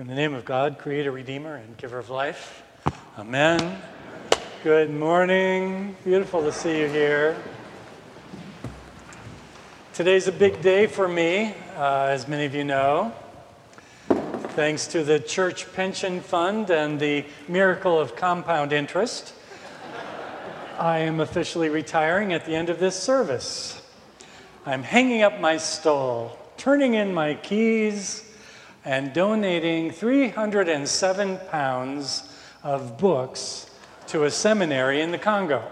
In the name of God, Creator, Redeemer, and Giver of life. Amen. Good morning. Beautiful to see you here. Today's a big day for me, uh, as many of you know. Thanks to the Church Pension Fund and the miracle of compound interest, I am officially retiring at the end of this service. I'm hanging up my stole, turning in my keys and donating 307 pounds of books to a seminary in the Congo.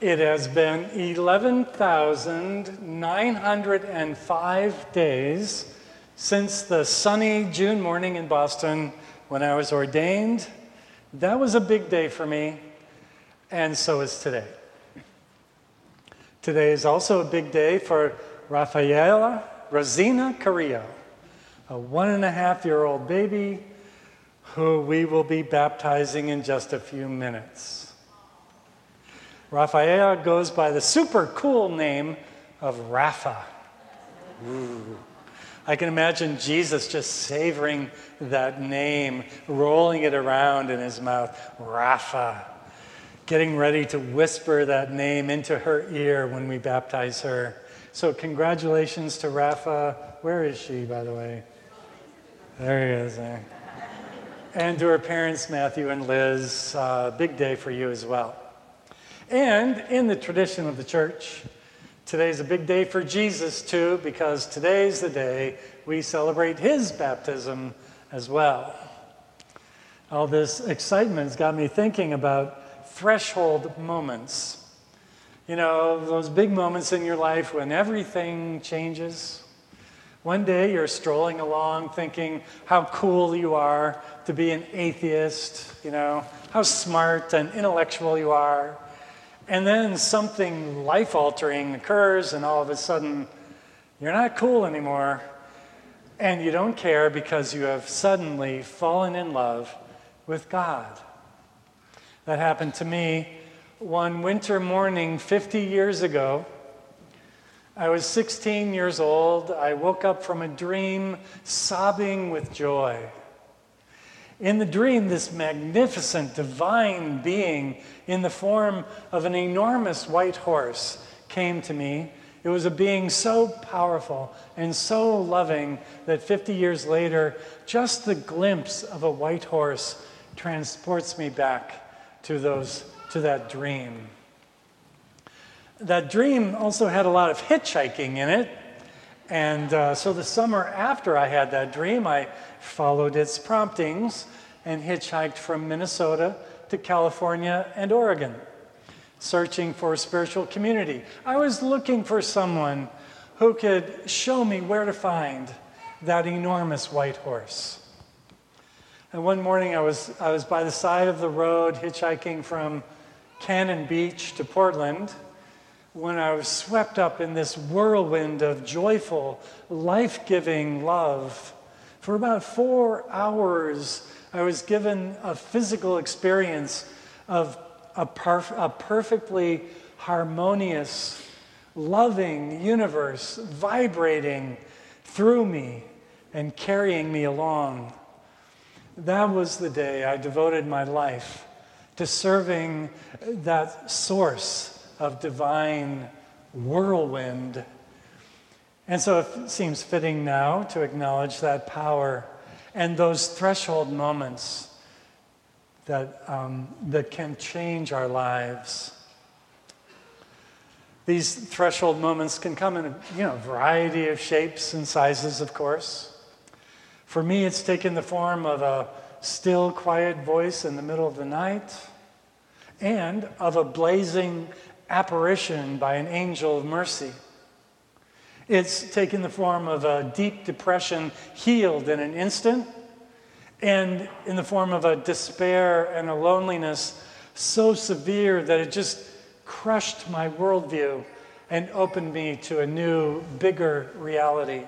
It has been 11,905 days since the sunny June morning in Boston when I was ordained. That was a big day for me, and so is today. Today is also a big day for Rafaela Rosina Carrillo, a one and a half year old baby who we will be baptizing in just a few minutes. Rafaela goes by the super cool name of Rafa. Ooh. I can imagine Jesus just savoring that name, rolling it around in his mouth. Rafa. Getting ready to whisper that name into her ear when we baptize her. So, congratulations to Rafa. Where is she, by the way? There he is. There. And to her parents, Matthew and Liz. Uh, big day for you as well. And in the tradition of the church, today's a big day for Jesus, too, because today's the day we celebrate his baptism as well. All this excitement has got me thinking about threshold moments you know, those big moments in your life when everything changes. One day you're strolling along thinking how cool you are to be an atheist, you know, how smart and intellectual you are. And then something life altering occurs, and all of a sudden you're not cool anymore. And you don't care because you have suddenly fallen in love with God. That happened to me one winter morning 50 years ago. I was 16 years old. I woke up from a dream sobbing with joy. In the dream, this magnificent divine being in the form of an enormous white horse came to me. It was a being so powerful and so loving that 50 years later, just the glimpse of a white horse transports me back to those to that dream. That dream also had a lot of hitchhiking in it. And uh, so the summer after I had that dream, I followed its promptings and hitchhiked from Minnesota to California and Oregon, searching for a spiritual community. I was looking for someone who could show me where to find that enormous white horse. And one morning I was, I was by the side of the road hitchhiking from Cannon Beach to Portland when I was swept up in this whirlwind of joyful, life giving love. For about four hours, I was given a physical experience of a, perf- a perfectly harmonious, loving universe vibrating through me and carrying me along. That was the day I devoted my life to serving that source of divine whirlwind. And so it seems fitting now to acknowledge that power and those threshold moments that, um, that can change our lives. These threshold moments can come in a you know, variety of shapes and sizes, of course. For me, it's taken the form of a still, quiet voice in the middle of the night, and of a blazing apparition by an angel of mercy. It's taken the form of a deep depression healed in an instant, and in the form of a despair and a loneliness so severe that it just crushed my worldview and opened me to a new, bigger reality.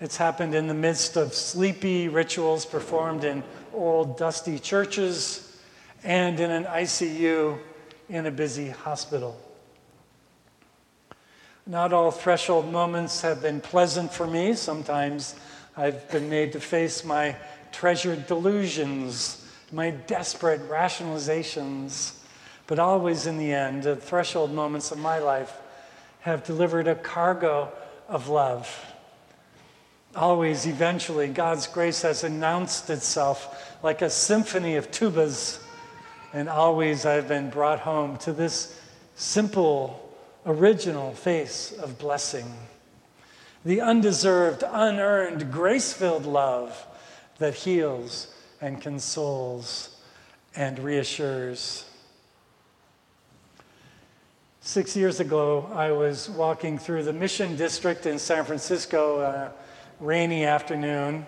It's happened in the midst of sleepy rituals performed in old, dusty churches and in an ICU in a busy hospital. Not all threshold moments have been pleasant for me. Sometimes I've been made to face my treasured delusions, my desperate rationalizations. But always in the end, the threshold moments of my life have delivered a cargo of love. Always, eventually, God's grace has announced itself like a symphony of tubas. And always, I've been brought home to this simple, original face of blessing. The undeserved, unearned, grace filled love that heals and consoles and reassures. Six years ago, I was walking through the Mission District in San Francisco, a rainy afternoon,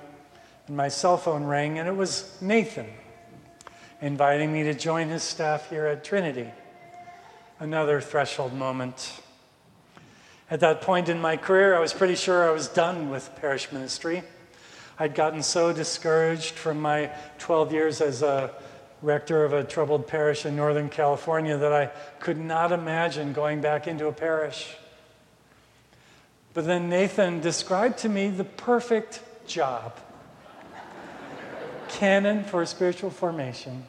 and my cell phone rang, and it was Nathan inviting me to join his staff here at Trinity. Another threshold moment. At that point in my career, I was pretty sure I was done with parish ministry. I'd gotten so discouraged from my 12 years as a rector of a troubled parish in Northern California that I could not imagine going back into a parish. But then Nathan described to me the perfect job canon for spiritual formation.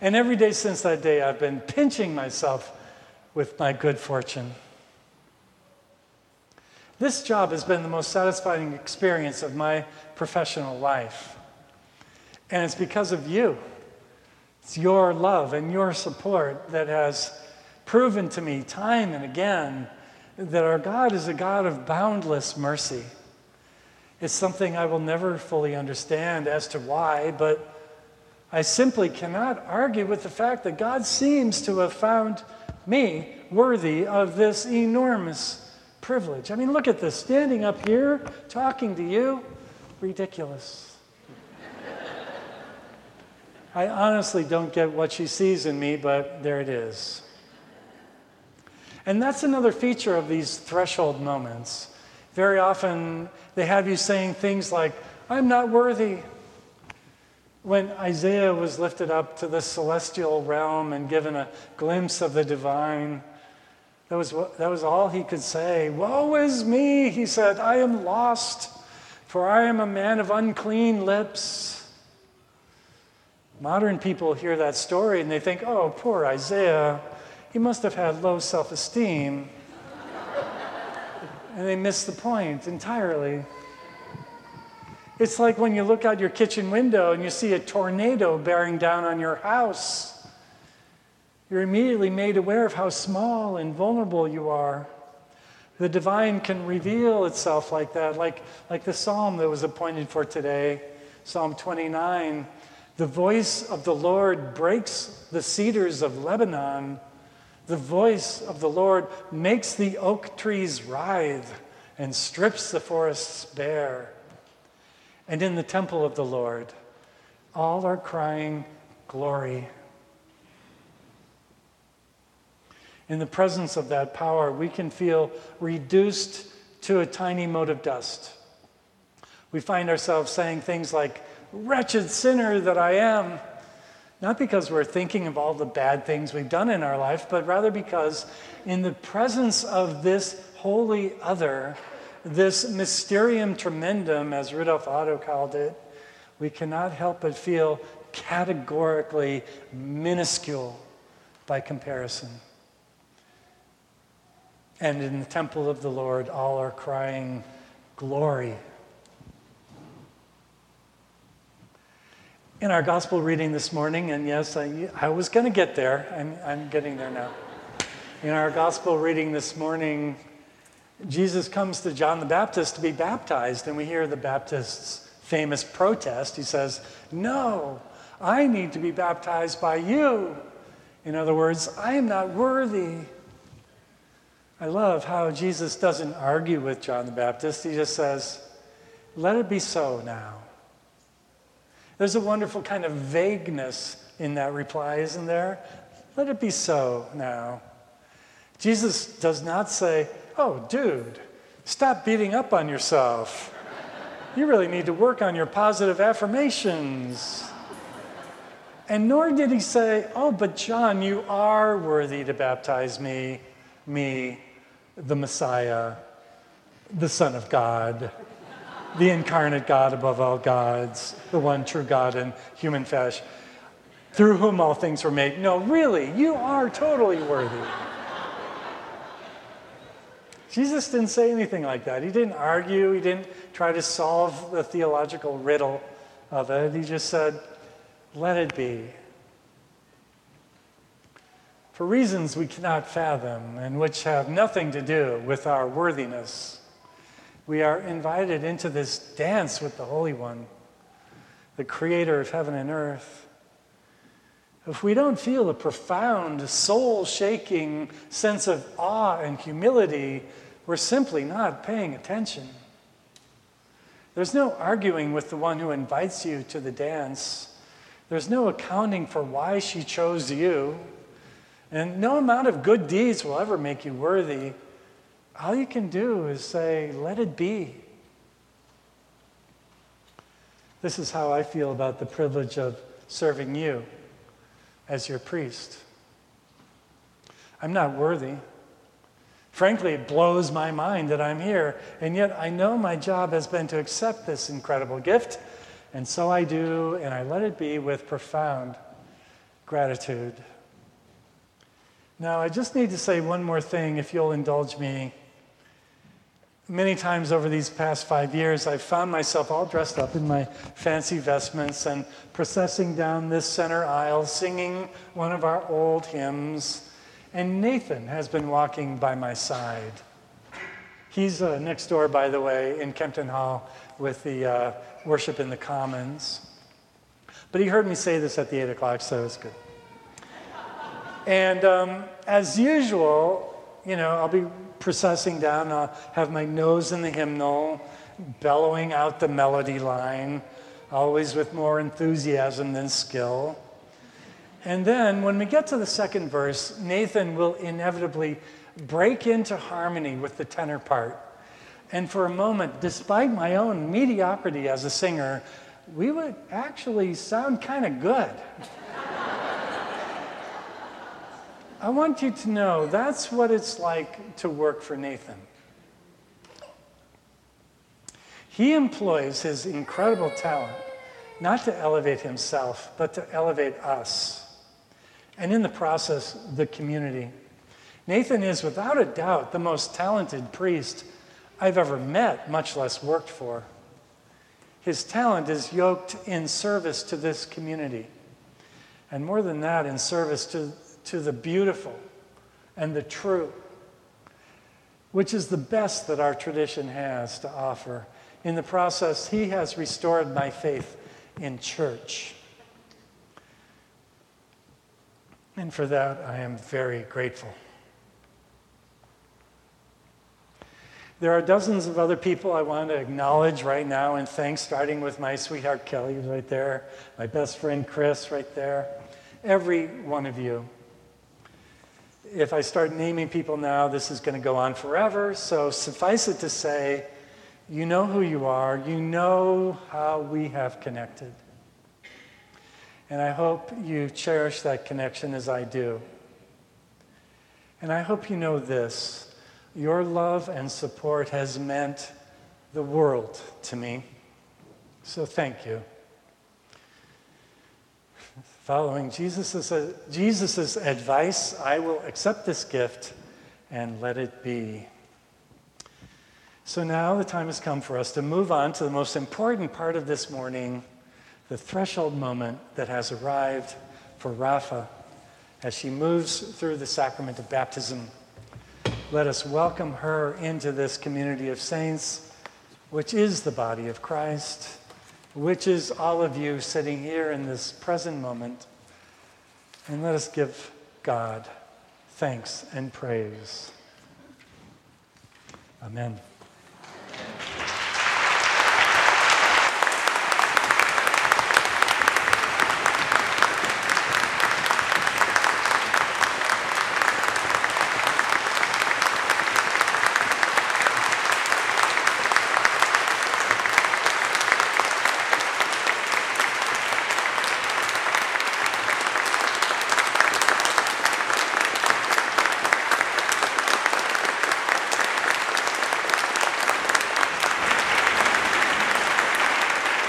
And every day since that day, I've been pinching myself with my good fortune. This job has been the most satisfying experience of my professional life. And it's because of you. It's your love and your support that has proven to me time and again that our God is a God of boundless mercy. It's something I will never fully understand as to why, but I simply cannot argue with the fact that God seems to have found me worthy of this enormous privilege. I mean, look at this standing up here, talking to you, ridiculous. I honestly don't get what she sees in me, but there it is. And that's another feature of these threshold moments. Very often they have you saying things like, I'm not worthy. When Isaiah was lifted up to the celestial realm and given a glimpse of the divine, that was, that was all he could say. Woe is me, he said, I am lost, for I am a man of unclean lips. Modern people hear that story and they think, oh, poor Isaiah, he must have had low self esteem. and they miss the point entirely. It's like when you look out your kitchen window and you see a tornado bearing down on your house you're immediately made aware of how small and vulnerable you are. The divine can reveal itself like that, like, like the psalm that was appointed for today, Psalm 29. The voice of the Lord breaks the cedars of Lebanon. The voice of the Lord makes the oak trees writhe and strips the forests bare. And in the temple of the Lord, all are crying, Glory. in the presence of that power, we can feel reduced to a tiny mote of dust. We find ourselves saying things like, Wretched sinner that I am. Not because we're thinking of all the bad things we've done in our life, but rather because in the presence of this holy other, this mysterium tremendum, as Rudolf Otto called it, we cannot help but feel categorically minuscule by comparison. And in the temple of the Lord, all are crying, Glory. In our gospel reading this morning, and yes, I, I was going to get there, I'm, I'm getting there now. In our gospel reading this morning, Jesus comes to John the Baptist to be baptized, and we hear the Baptist's famous protest. He says, No, I need to be baptized by you. In other words, I am not worthy. I love how Jesus doesn't argue with John the Baptist. He just says, Let it be so now. There's a wonderful kind of vagueness in that reply, isn't there? Let it be so now. Jesus does not say, Oh, dude, stop beating up on yourself. You really need to work on your positive affirmations. And nor did he say, Oh, but John, you are worthy to baptize me, me, the Messiah, the Son of God, the incarnate God above all gods, the one true God in human flesh, through whom all things were made. No, really, you are totally worthy. Jesus didn't say anything like that. He didn't argue, he didn't try to solve the theological riddle of it. He just said, let it be. For reasons we cannot fathom and which have nothing to do with our worthiness, we are invited into this dance with the Holy One, the creator of heaven and earth. If we don't feel a profound, soul shaking sense of awe and humility, we're simply not paying attention. There's no arguing with the one who invites you to the dance. There's no accounting for why she chose you. And no amount of good deeds will ever make you worthy. All you can do is say, let it be. This is how I feel about the privilege of serving you as your priest. I'm not worthy. Frankly, it blows my mind that I'm here, and yet I know my job has been to accept this incredible gift, and so I do, and I let it be with profound gratitude. Now, I just need to say one more thing, if you'll indulge me. Many times over these past five years, I've found myself all dressed up in my fancy vestments and processing down this center aisle, singing one of our old hymns and Nathan has been walking by my side. He's uh, next door, by the way, in Kempton Hall with the uh, worship in the Commons. But he heard me say this at the 8 o'clock, so it's good. And um, as usual, you know, I'll be processing down, I'll have my nose in the hymnal, bellowing out the melody line, always with more enthusiasm than skill. And then when we get to the second verse, Nathan will inevitably break into harmony with the tenor part. And for a moment, despite my own mediocrity as a singer, we would actually sound kind of good. I want you to know that's what it's like to work for Nathan. He employs his incredible talent not to elevate himself, but to elevate us and in the process, the community. Nathan is without a doubt the most talented priest I've ever met, much less worked for. His talent is yoked in service to this community. And more than that, in service to, to the beautiful and the true, which is the best that our tradition has to offer. In the process, he has restored my faith in church. And for that, I am very grateful. There are dozens of other people I want to acknowledge right now and thank, starting with my sweetheart Kelly, right there, my best friend Chris, right there, every one of you. If I start naming people now, this is going to go on forever. So suffice it to say, you know who you are, you know how we have connected. And I hope you cherish that connection as I do. And I hope you know this your love and support has meant the world to me. So thank you. Following Jesus' uh, Jesus's advice, I will accept this gift and let it be. So now the time has come for us to move on to the most important part of this morning the threshold moment that has arrived for Rafa as she moves through the sacrament of baptism. Let us welcome her into this community of saints, which is the body of Christ, which is all of you sitting here in this present moment. And let us give God thanks and praise. Amen.